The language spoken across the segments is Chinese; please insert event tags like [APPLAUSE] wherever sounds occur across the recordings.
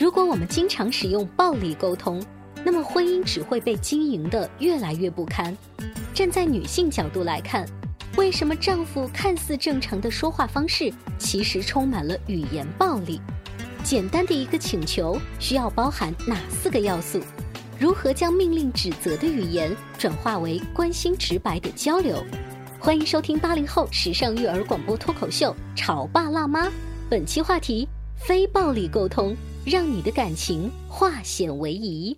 如果我们经常使用暴力沟通，那么婚姻只会被经营的越来越不堪。站在女性角度来看，为什么丈夫看似正常的说话方式，其实充满了语言暴力？简单的一个请求需要包含哪四个要素？如何将命令指责的语言转化为关心直白的交流？欢迎收听八零后时尚育儿广播脱口秀《潮爸辣妈》，本期话题：非暴力沟通。让你的感情化险为夷。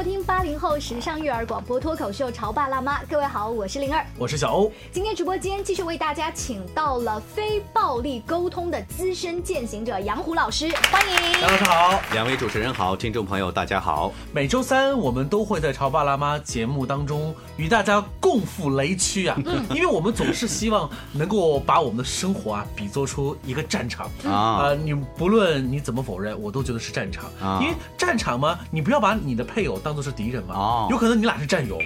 收听八零后时尚育儿广播脱口秀《潮爸辣妈》，各位好，我是灵儿，我是小欧。今天直播间继续为大家请到了非暴力沟通的资深践行者杨虎老师，欢迎。杨老师好，两位主持人好，听众朋友大家好。每周三我们都会在《潮爸辣妈》节目当中与大家共赴雷区啊，因为我们总是希望能够把我们的生活啊比作出一个战场啊，你不论你怎么否认，我都觉得是战场啊，因为战场嘛，你不要把你的配偶。当做是敌人嘛？哦，有可能你俩是战友，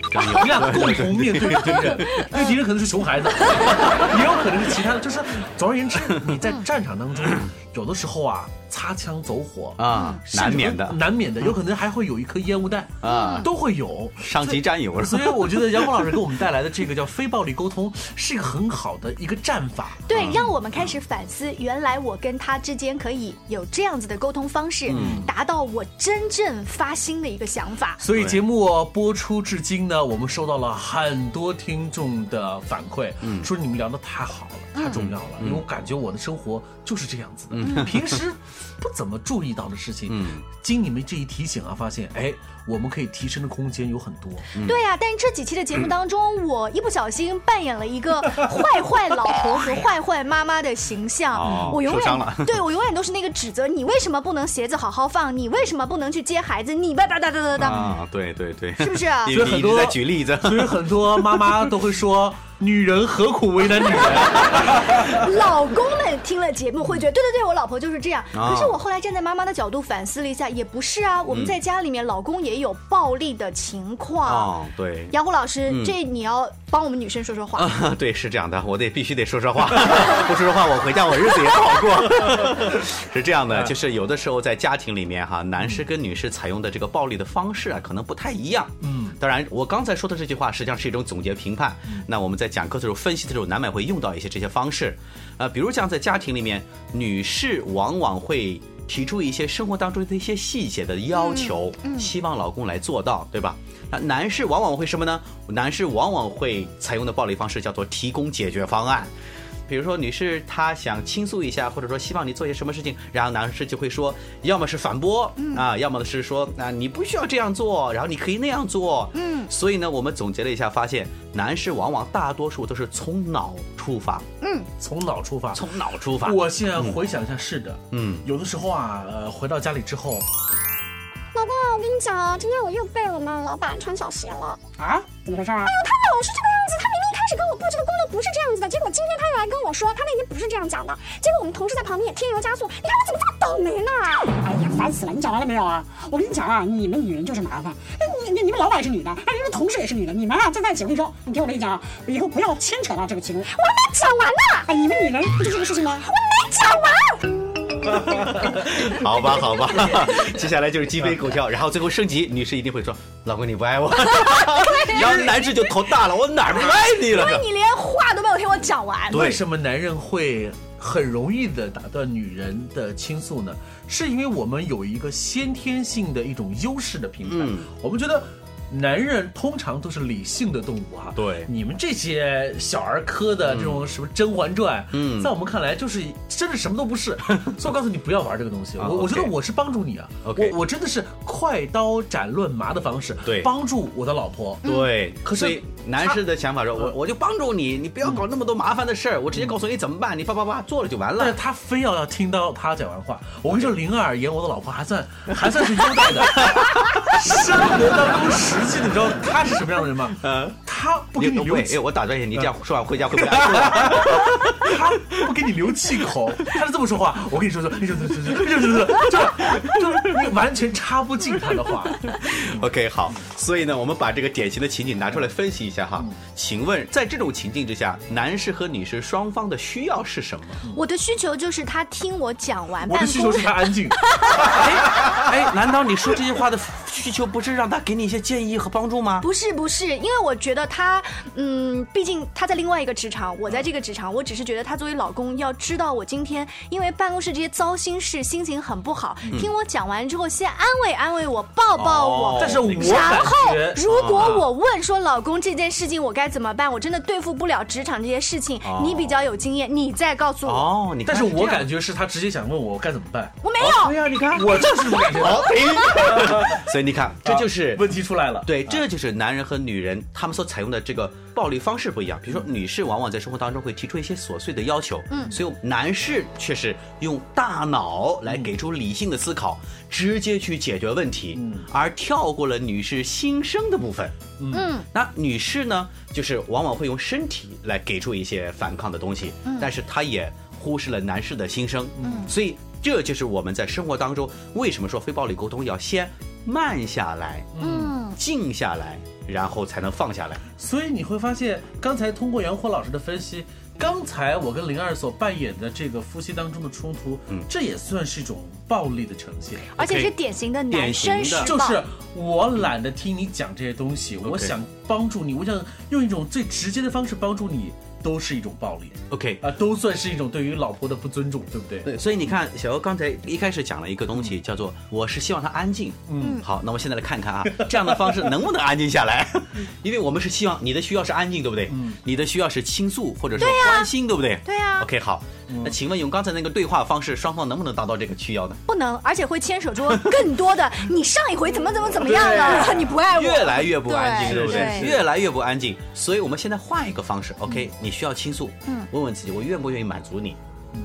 你俩共同面对敌人，[LAUGHS] 因为敌人可能是熊孩子，[LAUGHS] 也有可能是其他的。就是总而言之，你在战场当中，有的时候啊。擦枪走火。啊，难免的，难免的，有可能还会有一颗烟雾弹啊，都会有。上级战友。所以我觉得杨红老师给我们带来的这个叫非暴力沟通，是一个很好的一个战法。对，让我们开始反思，原来我跟他之间可以有这样子的沟通方式，达到我真正发心的一个想法。所以节目播出至今呢，我们收到了很多听众的反馈，说你们聊的太好了，太重要了，因为我感觉我的生活就是这样子的，平时。不怎么注意到的事情，嗯，经你们这一提醒啊，发现哎，我们可以提升的空间有很多。对呀，但是这几期的节目当中，我一不小心扮演了一个坏坏老婆和坏坏妈妈的形象，我永远 [LAUGHS] 对我永远都是那个指责你为什么不能鞋子好好放，你为什么不能去接孩子，你哒哒哒哒哒哒啊，对对对，是不是？[LAUGHS] 所以很多在举例子，[LAUGHS] 所以很多妈妈都会说。女人何苦为难女人？老公们听了节目会觉得，对对对，我老婆就是这样。可是我后来站在妈妈的角度反思了一下，也不是啊。我们在家里面，老公也有暴力的情况。哦，对。杨虎老师，这你要帮我们女生说说话。[LAUGHS] 对，是这样的，我得必须得说说话。[LAUGHS] 不说说话，我回家我日子也不好过。[LAUGHS] 是这样的，就是有的时候在家庭里面哈，男士跟女士采用的这个暴力的方式啊，可能不太一样。嗯，当然，我刚才说的这句话实际上是一种总结评判。那我们在。在讲课的时候，分析的时候，难免会用到一些这些方式，呃，比如像在家庭里面，女士往往会提出一些生活当中的一些细节的要求，希望老公来做到，对吧？那男士往往会什么呢？男士往往会采用的暴力方式叫做提供解决方案。比如说，女士她想倾诉一下，或者说希望你做些什么事情，然后男士就会说，要么是反驳嗯啊，要么的是说，啊，你不需要这样做，然后你可以那样做。嗯，所以呢，我们总结了一下，发现男士往往大多数都是从脑出发。嗯，从脑出发，从脑出发。我现在回想一下，是的，嗯，有的时候啊，呃，回到家里之后，老公，我跟你讲啊，今天我又被我们老板穿小鞋了。啊？怎么回事啊？哎呦，他老是这个样子，始跟我布置的攻略不是这样子的，结果今天他又来跟我说，他那天不是这样讲的。结果我们同事在旁边也添油加醋，你看我怎么这么倒霉呢？哎呀，烦死了！你讲完了没有啊？我跟你讲啊，你们女人就是麻烦。你你你们老板也是女的，哎，你们同事也是女的，你们啊站在一起，我跟你说，你听我跟你讲啊，以后不要牵扯到这个其中。我还没讲完呢。哎，你们女人不就这个事情吗？我没讲完。[LAUGHS] 好吧，好吧，[LAUGHS] 接下来就是鸡飞狗跳，然后最后升级，女士一定会说：“老公你不爱我。[LAUGHS] ”然后男士就头大了，我哪儿不爱你了？因为你连话都没有听我讲完。为什么男人会很容易的打断女人的倾诉呢？是因为我们有一个先天性的一种优势的评判，我们觉得。男人通常都是理性的动物哈，对，你们这些小儿科的这种什么《甄嬛传》，嗯，在我们看来就是真的什么都不是。[LAUGHS] 所以我告诉你不要玩这个东西，我我觉得我是帮助你啊，我我真的是快刀斩乱麻的方式，对，帮助我的老婆，对。可是男士的想法说，我我就帮助你，你不要搞那么多麻烦的事儿，我直接告诉你怎么办，你叭叭叭做了就完了。但是他非要要听到他讲完话，我跟你说，灵儿演我的老婆还算 [LAUGHS] 还算是优待的，生活当中实际。你知道他是什么样的人吗？[LAUGHS] 嗯，他不给你留。哎，我打断一下，你这样说完回家会不会？[LAUGHS] 他不给你留气口，他是这么说话。我跟你说说，你说说说说，就是就是就是你完全插不进他的话。OK，好，所以呢，我们把这个典型的情景拿出来分析一下哈。请问，在这种情境之下，男士和女士双方的需要是什么？我的需求就是他听我讲完。我的需求是他安静。[LAUGHS] 哎，哎难道你说这些话的需求不是让他给你一些建议？和帮助吗？不是不是，因为我觉得他，嗯，毕竟他在另外一个职场，我在这个职场，我只是觉得他作为老公要知道我今天因为办公室这些糟心事，心情很不好，听我讲完之后先安慰安慰我，抱抱我。但是我然后如果我问说老公这件事情我该怎么办，我真的对付不了职场这些事情，你比较有经验，你再告诉我。哦，你但是我感觉是他直接想问我该怎么办。我没有。对呀，你看我就是这么感觉。[LAUGHS] 所以你看，这就是问题出来了。对，这就是男人和女人他们所采用的这个暴力方式不一样。比如说，女士往往在生活当中会提出一些琐碎的要求，嗯，所以男士却是用大脑来给出理性的思考，直接去解决问题，嗯，而跳过了女士心声的部分，嗯，那女士呢，就是往往会用身体来给出一些反抗的东西，嗯，但是她也忽视了男士的心声，嗯，所以这就是我们在生活当中为什么说非暴力沟通要先慢下来，嗯。静下来，然后才能放下来。所以你会发现，刚才通过杨火老师的分析，刚才我跟灵儿所扮演的这个夫妻当中的冲突，嗯，这也算是一种暴力的呈现，而且是典型的男生式就是我懒得听你讲这些东西，我想帮助你，我想用一种最直接的方式帮助你。都是一种暴力，OK 啊，都算是一种对于老婆的不尊重，对不对？对，所以你看，小欧刚才一开始讲了一个东西，叫做我是希望她安静。嗯，好，那我现在来看看啊，这样的方式能不能安静下来？[LAUGHS] 因为我们是希望你的需要是安静，对不对？嗯，你的需要是倾诉或者是关心，对不对？对呀。OK，好，那请问用刚才那个对话方式，双方能不能达到这个需要呢？不能，而且会牵扯出更多的。你上一回怎么怎么怎么样了？你不爱我，越来越不安静，对不对？越来越不安静。所以我们现在换一个方式，OK，你需要倾诉。嗯问问自己，我愿不愿意满足你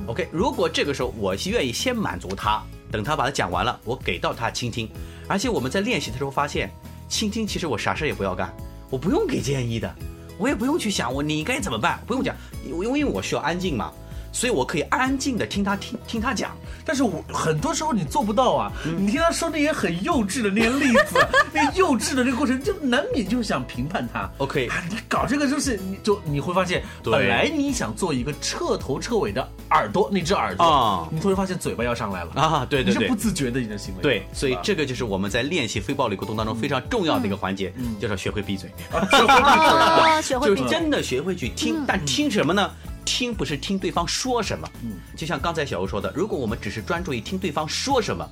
？OK，如果这个时候我愿意先满足他，等他把它讲完了，我给到他倾听。而且我们在练习的时候发现，倾听其实我啥事也不要干，我不用给建议的，我也不用去想我你该怎么办，不用讲，因为因为我需要安静嘛。所以，我可以安静的听他听听他讲，但是我很多时候你做不到啊。你听他说那些很幼稚的那些例子，[LAUGHS] 那幼稚的这个过程，就难免就想评判他。OK，你搞这个就是你就你会发现，本来你想做一个彻头彻尾的耳朵，那只耳朵，你突然发现嘴巴要上来了啊！对对对，你是不自觉的一个行为。对，所以这个就是我们在练习非暴力沟通当中非常重要的一个环节，就是学会闭嘴，[LAUGHS] 学会闭嘴，就真的学会去听，但听什么呢？听不是听对方说什么，嗯，就像刚才小欧说的，如果我们只是专注于听对方说什么，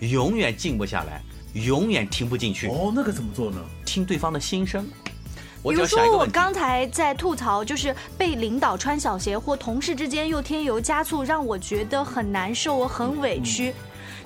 永远静不下来，永远听不进去。哦，那个怎么做呢？听对方的心声。比如说我刚才在吐槽，就是被领导穿小鞋，或同事之间又添油加醋，让我觉得很难受，我很委屈。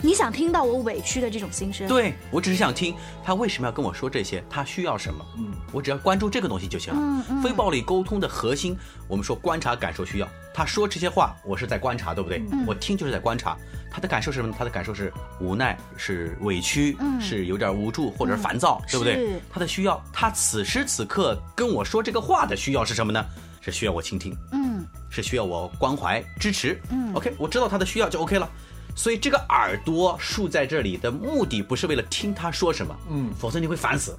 你想听到我委屈的这种心声？对我只是想听他为什么要跟我说这些，他需要什么？嗯，我只要关注这个东西就行了。嗯嗯。非暴力沟通的核心，我们说观察、感受、需要。他说这些话，我是在观察，对不对？嗯。我听就是在观察他的感受是什么？他的感受是无奈，是委屈，是有点无助或者烦躁，对不对？他的需要，他此时此刻跟我说这个话的需要是什么呢？是需要我倾听。嗯。是需要我关怀、支持。嗯。OK，我知道他的需要就 OK 了。所以这个耳朵竖在这里的目的不是为了听他说什么，嗯，否则你会烦死，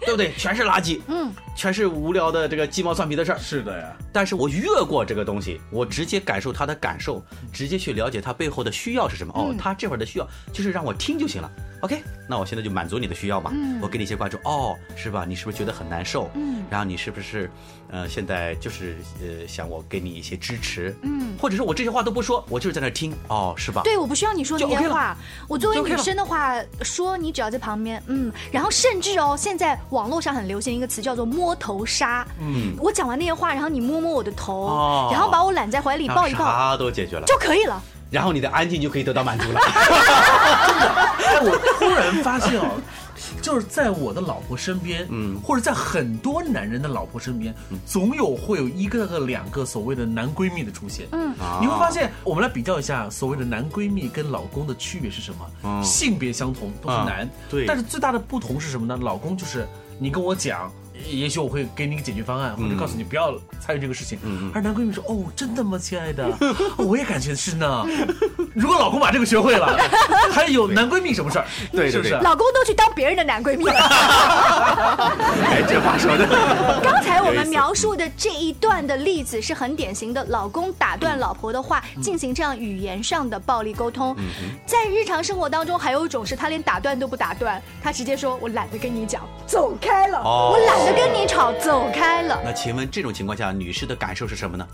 对不对？全是垃圾，嗯，全是无聊的这个鸡毛蒜皮的事儿。是的呀。但是我越过这个东西，我直接感受他的感受，直接去了解他背后的需要是什么。哦，他这会儿的需要就是让我听就行了。OK，那我现在就满足你的需要嘛。嗯，我给你一些关注。哦，是吧？你是不是觉得很难受？嗯，然后你是不是，呃，现在就是呃想我给你一些支持？嗯，或者说我这些话都不说，我就是在那听。哦，是吧？对，我不需要你说那些话。我作为女生的话，说你只要在旁边，嗯，然后甚至哦，现在网络上很流行一个词叫做摸头杀。嗯，我讲完那些话，然后你摸摸我的头，然后把我揽在怀里抱一抱，啥都解决了，就可以了。然后你的安静就可以得到满足了。真的我突然发现哦，就是在我的老婆身边，嗯，或者在很多男人的老婆身边，总有会有一个个两个所谓的男闺蜜的出现。嗯，你会发现，我们来比较一下所谓的男闺蜜跟老公的区别是什么？性别相同，都是男，对，但是最大的不同是什么呢？老公就是你跟我讲。也许我会给你一个解决方案，或者告诉你不要参与这个事情。而男闺蜜说：“哦，真的吗，亲爱的？[LAUGHS] 我也感觉是呢。如果老公把这个学会了，[LAUGHS] 还有男闺蜜什么事儿？对，是不是？老公都去当别人的男闺蜜了。[LAUGHS] 哎，这话说的。刚才我们描述的这一段的例子是很典型的，老公打断老婆的话，进行这样语言上的暴力沟通。在日常生活当中，还有一种是他连打断都不打断，他直接说：“我懒得跟你讲，走开了。”我懒。跟你吵，走开了。那请问这种情况下，女士的感受是什么呢？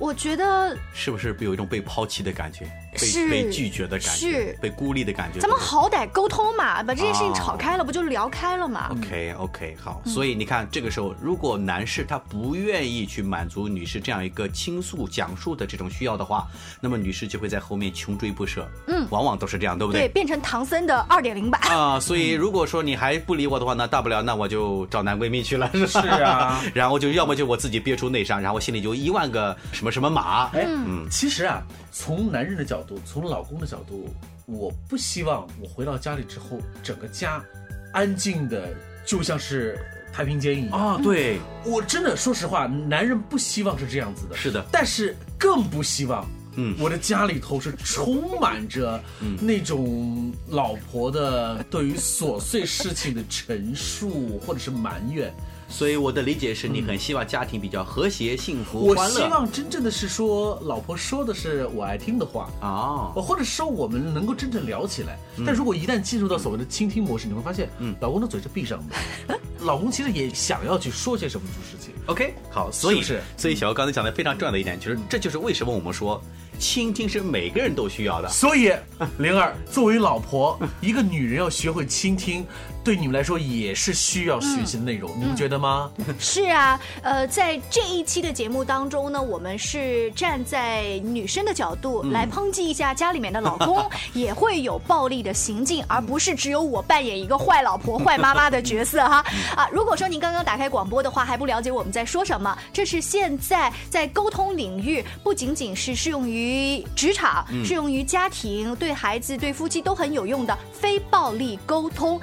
我觉得是不是有一种被抛弃的感觉？被被拒绝的感觉，是被孤立的感觉。咱们好歹沟通嘛，把这件事情吵开了，不就聊开了嘛？OK OK，好。所以你看，这个时候如果男士他不愿意去满足女士这样一个倾诉、讲述的这种需要的话，那么女士就会在后面穷追不舍。嗯，往往都是这样，对不对？对，变成唐僧的二点零版啊。所以如果说你还不理我的话，那大不了那我就找男闺蜜去了。是啊，[LAUGHS] 然后就要么就我自己憋出内伤，然后心里就一万个什么什么马。哎，嗯，其实啊。从男人的角度，从老公的角度，我不希望我回到家里之后，整个家安静的就像是太平间一样啊！对我真的说实话，男人不希望是这样子的，是的，但是更不希望，嗯，我的家里头是充满着那种老婆的对于琐碎事情的陈述或者是埋怨。所以我的理解是你很希望家庭比较和谐、幸福、欢乐。我希望真正的是说，老婆说的是我爱听的话啊，或者说我们能够真正聊起来。但如果一旦进入到所谓的倾听模式，你会发现，嗯，老公的嘴是闭上的，[LAUGHS] 老公其实也想要去说些什么事情。OK，好，所以是，所以小欧刚才讲的非常重要的一点，就是这就是为什么我们说。倾听是每个人都需要的，所以灵儿作为老婆，一个女人要学会倾听，对你们来说也是需要学习的内容，你们觉得吗？[LAUGHS] 是啊，呃，在这一期的节目当中呢，我们是站在女生的角度来抨击一下家里面的老公 [LAUGHS] 也会有暴力的行径，而不是只有我扮演一个坏老婆、坏妈妈的角色哈。[LAUGHS] 啊，如果说您刚刚打开广播的话还不了解我们在说什么，这是现在在沟通领域不仅仅是适用于。职场适用于家庭，对孩子、对夫妻都很有用的非暴力沟通。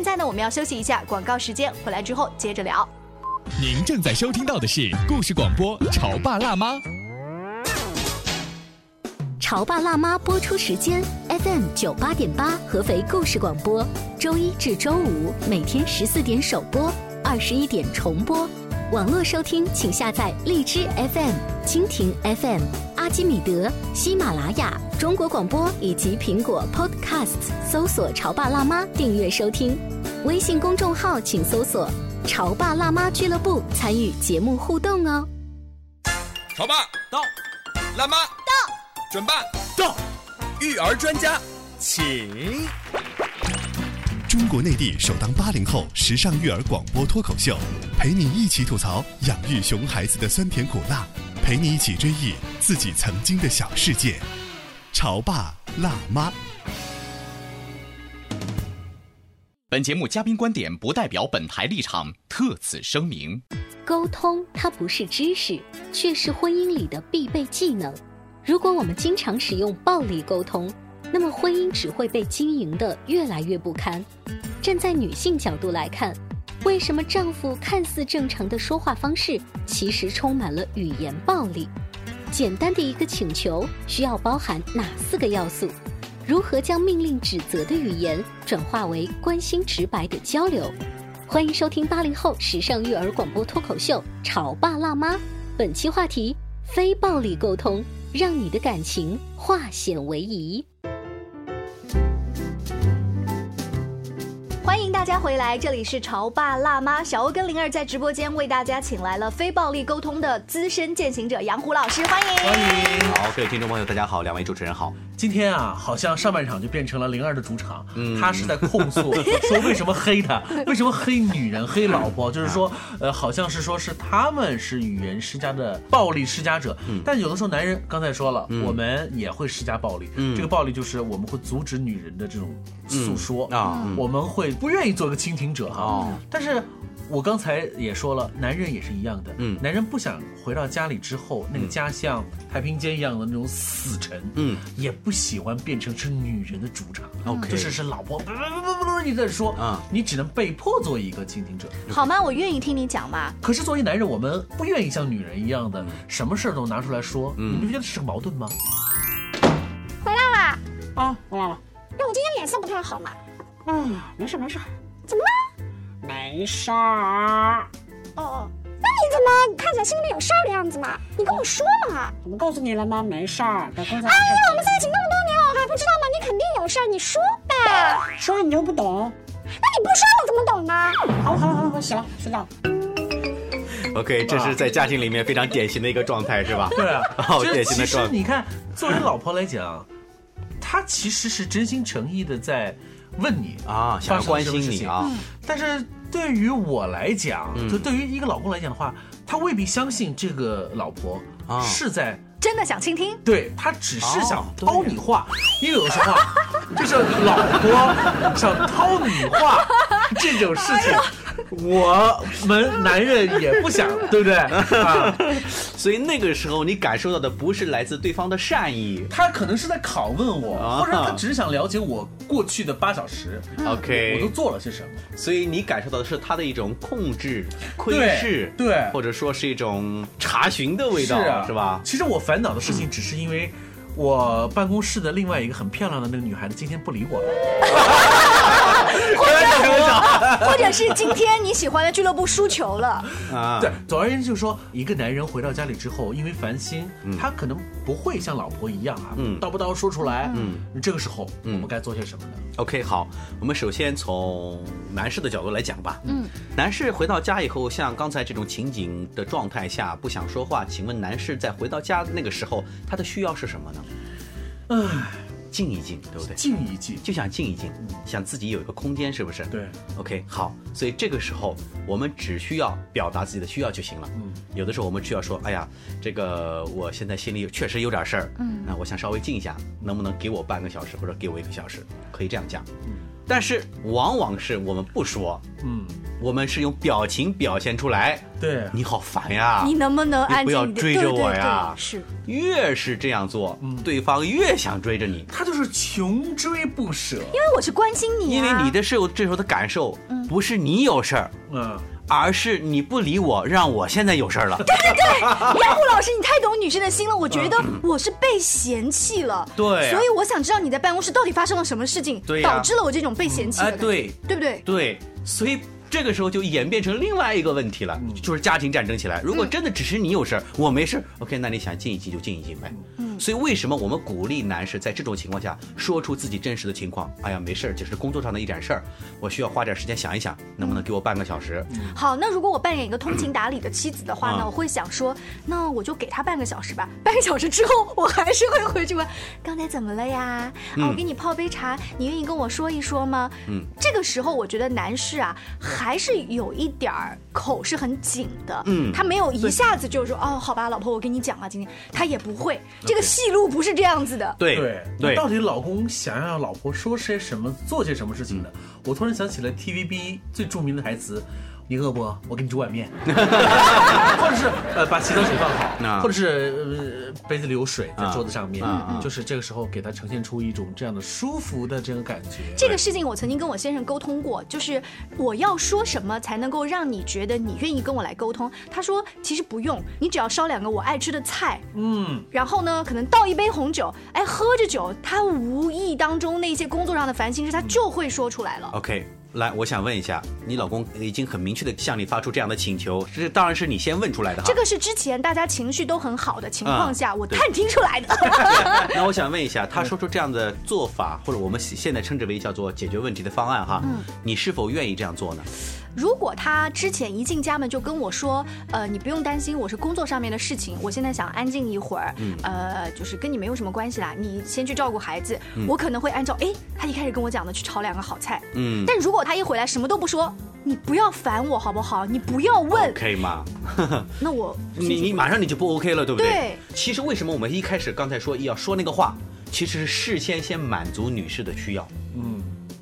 现在呢，我们要休息一下，广告时间，回来之后接着聊。您正在收听到的是故事广播《潮爸辣妈》。潮爸辣妈播出时间：FM 九八点八，合肥故事广播，周一至周五每天十四点首播，二十一点重播。网络收听，请下载荔枝 FM、蜻蜓 FM、阿基米德、喜马拉雅、中国广播以及苹果 Podcasts，搜索“潮爸辣妈”订阅收听。微信公众号请搜索“潮爸辣妈俱乐部”，参与节目互动哦。潮爸到，辣妈到，准爸到，育儿专家请。中国内地首档八零后时尚育儿广播脱口秀，陪你一起吐槽养育熊孩子的酸甜苦辣，陪你一起追忆自己曾经的小世界。潮爸辣妈。本节目嘉宾观点不代表本台立场，特此声明。沟通它不是知识，却是婚姻里的必备技能。如果我们经常使用暴力沟通，那么婚姻只会被经营的越来越不堪。站在女性角度来看，为什么丈夫看似正常的说话方式，其实充满了语言暴力？简单的一个请求需要包含哪四个要素？如何将命令指责的语言转化为关心直白的交流？欢迎收听八零后时尚育儿广播脱口秀《潮爸辣妈》，本期话题：非暴力沟通，让你的感情化险为夷。欢迎大家回来，这里是潮爸辣妈，小欧跟灵儿在直播间为大家请来了非暴力沟通的资深践行者杨虎老师，欢迎欢迎。好，各位听众朋友，大家好，两位主持人好。今天啊，好像上半场就变成了灵儿的主场，他是在控诉 [LAUGHS] 说为什么黑他，为什么黑女人、黑老婆，就是说，呃，好像是说是他们是语言施加的暴力施加者，但有的时候男人刚才说了，我们也会施加暴力，这个暴力就是我们会阻止女人的这种诉说啊，我们会不愿意做个倾听者哈，但是。我刚才也说了，男人也是一样的。嗯，男人不想回到家里之后，那个家像太平间一样的那种死沉。嗯，也不喜欢变成是女人的主场。OK，就是是老婆不不不不不你在说啊，你只能被迫做一个倾听者。好吗？我愿意听你讲嘛。可是作为男人，我们不愿意像女人一样的，什么事儿都拿出来说。嗯，你不觉得是个矛盾吗？回来了！啊，回来了。那我今天脸色不太好嘛。嗯，没事没事。怎么了？没事儿。哦哦，那你怎么看起来心里有事儿的样子嘛？你跟我说嘛。我不告诉你了吗？没事儿。哎呀，我们在一起那么多年了，还不知道吗？你肯定有事儿，你说呗。说了你又不懂。那你不说我怎么懂呢？好了好了好了，我洗了，睡觉。OK，这是在家庭里面非常典型的一个状态，是吧？对啊，[LAUGHS] 好典型的状态。你看，作为老婆来讲，她其实是真心诚意的在问你啊，想关心你啊，但是。对于我来讲，就对于一个老公来讲的话，他未必相信这个老婆是在真的想倾听，对他只是想掏你话，因为有的时候啊 [LAUGHS] 就是老婆想掏你话这种事情。我们男人也不想，对不对？[LAUGHS] 啊，所以那个时候你感受到的不是来自对方的善意，他可能是在拷问我，或者他只是想了解我过去的八小时，OK，我都做了些什么。所以你感受到的是他的一种控制、窥视，对，或者说是一种查询的味道，是吧？其实我烦恼的事情只是因为。我办公室的另外一个很漂亮的那个女孩子今天不理我了，[LAUGHS] [LAUGHS] 或者或者是今天你喜欢的俱乐部输球了啊。对，总而言之就是说，一个男人回到家里之后，因为烦心，他可能不会像老婆一样啊，叨不叨说出来。嗯，这个时候我们该做些什么呢？OK，好，我们首先从男士的角度来讲吧。嗯，男士回到家以后，像刚才这种情景的状态下不想说话，请问男士在回到家那个时候，他的需要是什么呢？唉，静一静，对不对？静一静，就想静一静，想自己有一个空间，是不是？对。OK，好，所以这个时候我们只需要表达自己的需要就行了。嗯。有的时候我们需要说，哎呀，这个我现在心里确实有点事儿，嗯，那我想稍微静一下，能不能给我半个小时，或者给我一个小时？可以这样讲。嗯。但是往往是我们不说，嗯，我们是用表情表现出来。对，你好烦呀！你能不能安静？不要追着我呀！是，越是这样做，对方越想追着你。他就是穷追不舍。因为我是关心你，因为你的是有这时候的感受，不是你有事儿，嗯。而是你不理我，让我现在有事儿了。对对对，杨虎老师，你太懂女生的心了。我觉得我是被嫌弃了，对，所以我想知道你在办公室到底发生了什么事情，导致了我这种被嫌弃。哎，对，对不对？对，所以这个时候就演变成另外一个问题了，就是家庭战争起来。如果真的只是你有事儿，我没事，OK，那你想静一静就静一静呗。所以为什么我们鼓励男士在这种情况下说出自己真实的情况？哎呀，没事儿，就是工作上的一点事儿，我需要花点时间想一想，能不能给我半个小时？好，那如果我扮演一个通情达理的妻子的话呢，我会想说，那我就给他半个小时吧。半个小时之后，我还是会回去问，刚才怎么了呀？啊，我给你泡杯茶，你愿意跟我说一说吗？嗯，这个时候我觉得男士啊，还是有一点儿口是很紧的，嗯，他没有一下子就说，哦，好吧，老婆，我跟你讲啊，今天。他也不会这个。戏路不是这样子的，对对对，到底老公想要让老婆说些什么，做些什么事情呢？我突然想起了 TVB 最著名的台词：“你饿不？我给你煮碗面，[LAUGHS] 或者是呃把洗澡水放好，或者是呃杯子里有水在桌子上面，就是这个时候给他呈现出一种这样的舒服的这种感觉。这个事情我曾经跟我先生沟通过，就是我要说什么才能够让你觉得你愿意跟我来沟通？他说其实不用，你只要烧两个我爱吃的菜，嗯，然后呢可能倒一杯红酒，哎喝着酒，他无意当中那些工作上的烦心事他就会说出来了。OK。来，我想问一下，你老公已经很明确的向你发出这样的请求，这当然是你先问出来的哈。这个是之前大家情绪都很好的情况下，我探听出来的。[LAUGHS] 那我想问一下，他说出这样的做法，或者我们现在称之为叫做解决问题的方案哈，你是否愿意这样做呢？如果他之前一进家门就跟我说，呃，你不用担心，我是工作上面的事情，我现在想安静一会儿，呃，就是跟你没有什么关系啦，你先去照顾孩子，我可能会按照，哎，他一开始跟我讲的去炒两个好菜，嗯，但如果他一回来什么都不说，你不要烦我好不好？你不要问，可以吗？[LAUGHS] 那我，你你马上你就不 OK 了，对不对？对。其实为什么我们一开始刚才说要说那个话，其实是事先先满足女士的需要，嗯。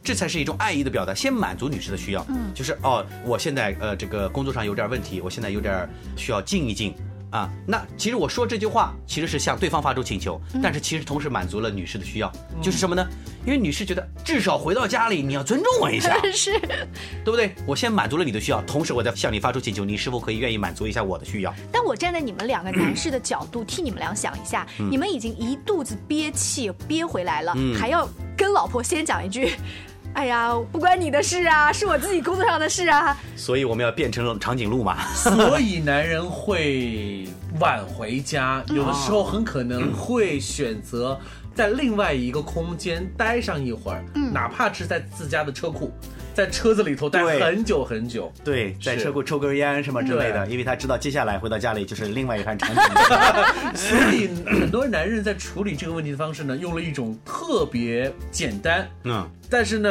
这才是一种爱意的表达，先满足女士的需要，嗯，就是哦，我现在呃这个工作上有点问题，我现在有点需要静一静啊。那其实我说这句话其实是向对方发出请求，但是其实同时满足了女士的需要，就是什么呢？因为女士觉得至少回到家里你要尊重我一下，[LAUGHS] 是，对不对？我先满足了你的需要，同时我再向你发出请求，你是否可以愿意满足一下我的需要？但我站在你们两个男士的角度替你们俩想一下，你们已经一肚子憋气憋回来了，还要跟老婆先讲一句。哎呀，不关你的事啊，是我自己工作上的事啊。所以我们要变成长颈鹿嘛。所以男人会晚回家，有的时候很可能会选择在另外一个空间待上一会儿，哪怕是在自家的车库。在车子里头待很久很久，对，在车库抽根烟什么之类的，因为他知道接下来回到家里就是另外一番场景。[LAUGHS] 所以很多男人在处理这个问题的方式呢，用了一种特别简单，嗯，但是呢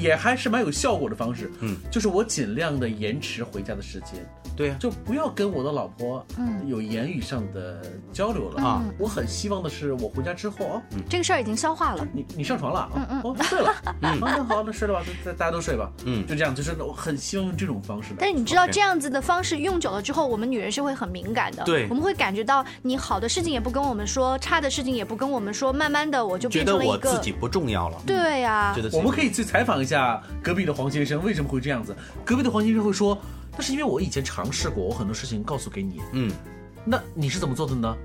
也还是蛮有效果的方式，嗯，就是我尽量的延迟回家的时间。对呀，就不要跟我的老婆嗯有言语上的交流了啊！我很希望的是，我回家之后啊，这个事儿已经消化了。你你上床了？嗯嗯，哦睡了。[LAUGHS] 嗯，那好，那睡了吧，大大家都睡吧。嗯，就这样，就是我很希望用这种方式。但是你知道，这样子的方式用久了之后，我们女人是会很敏感的。对，我们会感觉到你好的事情也不跟我们说，差的事情也不跟我们说，慢慢的我就变成了一个。觉得我自己不重要了。对呀，我们可以去采访一下隔壁的黄先生为什么会这样子。隔壁的黄先生会说。那是因为我以前尝试过，我很多事情告诉给你。嗯，那你是怎么做的呢？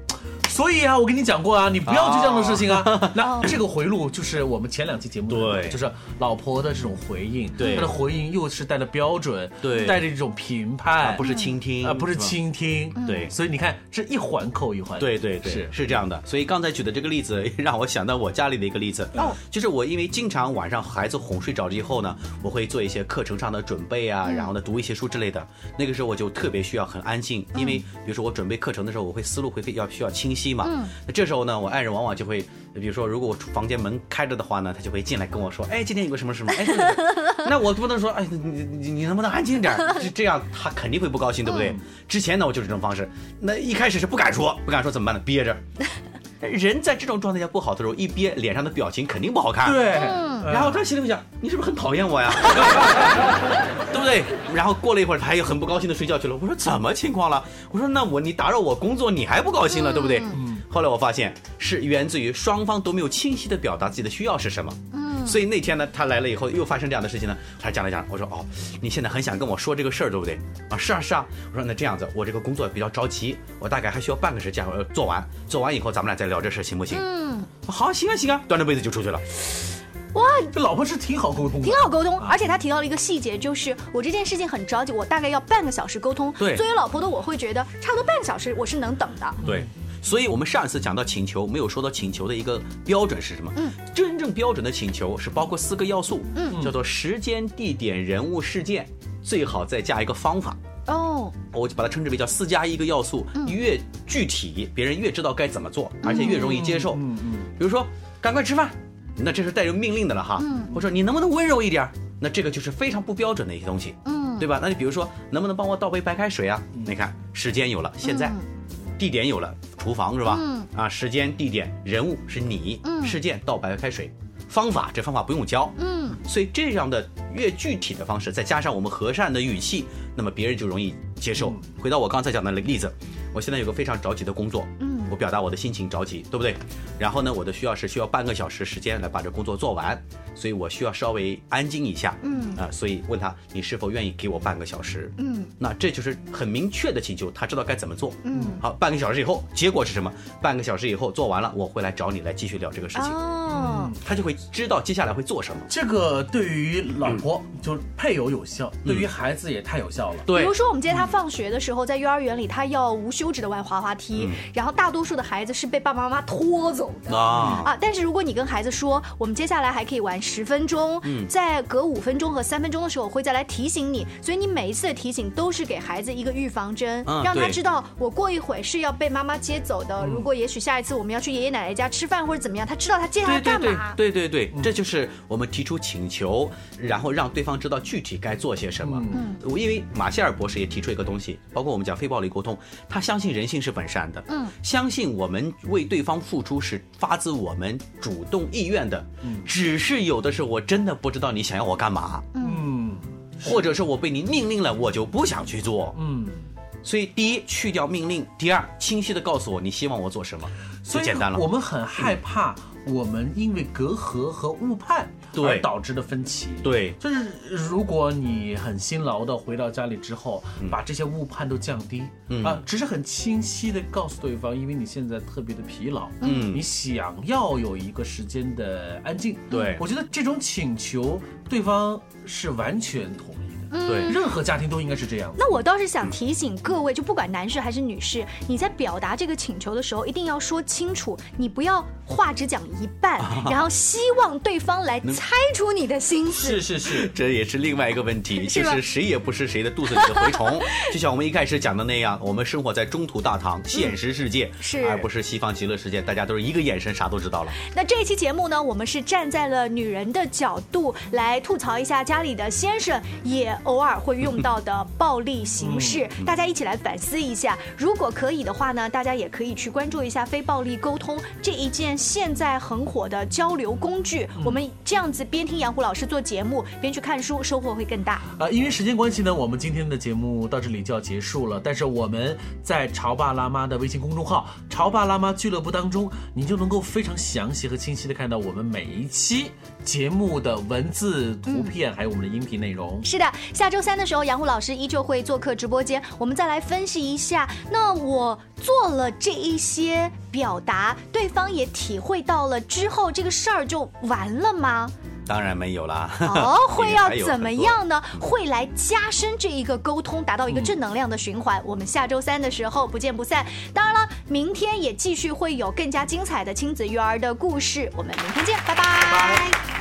所以啊，我跟你讲过啊，你不要做这样的事情啊。[LAUGHS] 那这个回路就是我们前两期节目对，就是老婆的这种回应，对，她的回应又是带着标准，对，带着一种评判，不是倾听啊，不是倾听，对。所以你看，这一环扣一环，对对对，是。是这样的。所以刚才举的这个例子，[LAUGHS] 让我想到我家里的一个例子，哦，就是我因为经常晚上孩子哄睡着了以后呢，我会做一些课程上的准备啊，然后呢读一些书之类的。那个时候我就特别需要很安静，因为比如说我准备课程的时候，我会思路会要需要清晰嘛，嗯，那这。这时候呢，我爱人往往就会，比如说，如果我房间门开着的话呢，他就会进来跟我说：“哎，今天有个什么什么。”哎，[LAUGHS] 那我不能说：“哎，你你你能不能安静点？”这样他肯定会不高兴，对不对？之前呢，我就是这种方式。那一开始是不敢说，不敢说怎么办呢？憋着。人在这种状态下不好的时候，一憋，脸上的表情肯定不好看。对。然后他心里会想：“你是不是很讨厌我呀？” [LAUGHS] 对不对？然后过了一会儿，他又很不高兴的睡觉去了。我说：“怎么情况了？”我说：“那我你打扰我工作，你还不高兴了，对不对？”嗯。后来我发现是源自于双方都没有清晰的表达自己的需要是什么。嗯，所以那天呢，他来了以后又发生这样的事情呢，他讲了讲，我说哦，你现在很想跟我说这个事儿，对不对？啊，是啊是啊。我说那这样子，我这个工作比较着急，我大概还需要半个时间做完，做完以后咱们俩再聊这事，行不行？嗯，好，行啊行啊，端着杯子就出去了。哇，这老婆是挺好沟通，挺好沟通，而且他提到了一个细节，就是我这件事情很着急，我大概要半个小时沟通。对，作为老婆的我会觉得，差不多半个小时我是能等的。对。所以，我们上一次讲到请求，没有说到请求的一个标准是什么？嗯，真正标准的请求是包括四个要素，嗯，叫做时间、地点、人物、事件，最好再加一个方法。哦，我就把它称之为叫四加一个要素，越具体，别人越知道该怎么做，而且越容易接受。嗯嗯。比如说，赶快吃饭，那这是带有命令的了哈。嗯。或者你能不能温柔一点？那这个就是非常不标准的一些东西。嗯。对吧？那你比如说，能不能帮我倒杯白开水啊？你看，时间有了，现在。地点有了，厨房是吧？嗯。啊，时间、地点、人物是你，嗯，事件倒白开水，方法这方法不用教，嗯，所以这样的越具体的方式，再加上我们和善的语气，那么别人就容易接受。回到我刚才讲的例子，我现在有个非常着急的工作，嗯。我表达我的心情着急，对不对？然后呢，我的需要是需要半个小时时间来把这工作做完，所以我需要稍微安静一下。嗯啊，所以问他你是否愿意给我半个小时？嗯，那这就是很明确的请求，他知道该怎么做。嗯，好，半个小时以后，结果是什么？半个小时以后做完了，我会来找你来继续聊这个事情。哦，他就会知道接下来会做什么。这个对于老婆就配偶有效，对于孩子也太有效了。对，比如说我们接他放学的时候，在幼儿园里，他要无休止的玩滑滑梯，然后大多。多数的孩子是被爸爸妈妈拖走的啊啊！但是如果你跟孩子说，我们接下来还可以玩十分钟，嗯，在隔五分钟和三分钟的时候我会再来提醒你，所以你每一次的提醒都是给孩子一个预防针，让他知道我过一会是要被妈妈接走的。如果也许下一次我们要去爷爷奶奶家吃饭或者怎么样，他知道他接下来干嘛？对对对，这就是我们提出请求，然后让对方知道具体该做些什么。嗯，因为马歇尔博士也提出一个东西，包括我们讲非暴力沟通，他相信人性是本善的，嗯，相。信我们为对方付出是发自我们主动意愿的，嗯，只是有的时候我真的不知道你想要我干嘛，嗯，或者是我被你命令了，我就不想去做，嗯，所以第一去掉命令，第二清晰的告诉我你希望我做什么，最简单了。我们很害怕我们因为隔阂和误判。而导致的分歧，对，就是如果你很辛劳的回到家里之后，把这些误判都降低，啊，只是很清晰的告诉对方，因为你现在特别的疲劳，嗯，你想要有一个时间的安静，对。我觉得这种请求，对方是完全同意。对，任何家庭都应该是这样。那我倒是想提醒各位，就不管男士还是女士，你在表达这个请求的时候，一定要说清楚，你不要话只讲一半，然后希望对方来猜出你的心思。是是是，这也是另外一个问题，就是谁也不是谁的肚子里的蛔虫。就像我们一开始讲的那样，我们生活在中土大唐现实世界，是而不是西方极乐世界，大家都是一个眼神啥都知道了。那这一期节目呢，我们是站在了女人的角度来吐槽一下家里的先生也。偶尔会用到的 [LAUGHS] 暴力形式，大家一起来反思一下。如果可以的话呢，大家也可以去关注一下非暴力沟通这一件现在很火的交流工具。我们这样子边听杨虎老师做节目，边去看书，收获会更大。呃，因为时间关系呢，我们今天的节目到这里就要结束了。但是我们在潮爸辣妈的微信公众号“潮爸辣妈俱乐部”当中，你就能够非常详细和清晰的看到我们每一期节目的文字、图片，还有我们的音频内容。是的。下周三的时候，杨虎老师依旧会做客直播间，我们再来分析一下。那我做了这一些表达，对方也体会到了之后，这个事儿就完了吗？当然没有啦。哦，[LAUGHS] 会要怎么样呢？会来加深这一个沟通，达到一个正能量的循环。我们下周三的时候不见不散。当然了，明天也继续会有更加精彩的亲子育儿的故事。我们明天见，拜拜。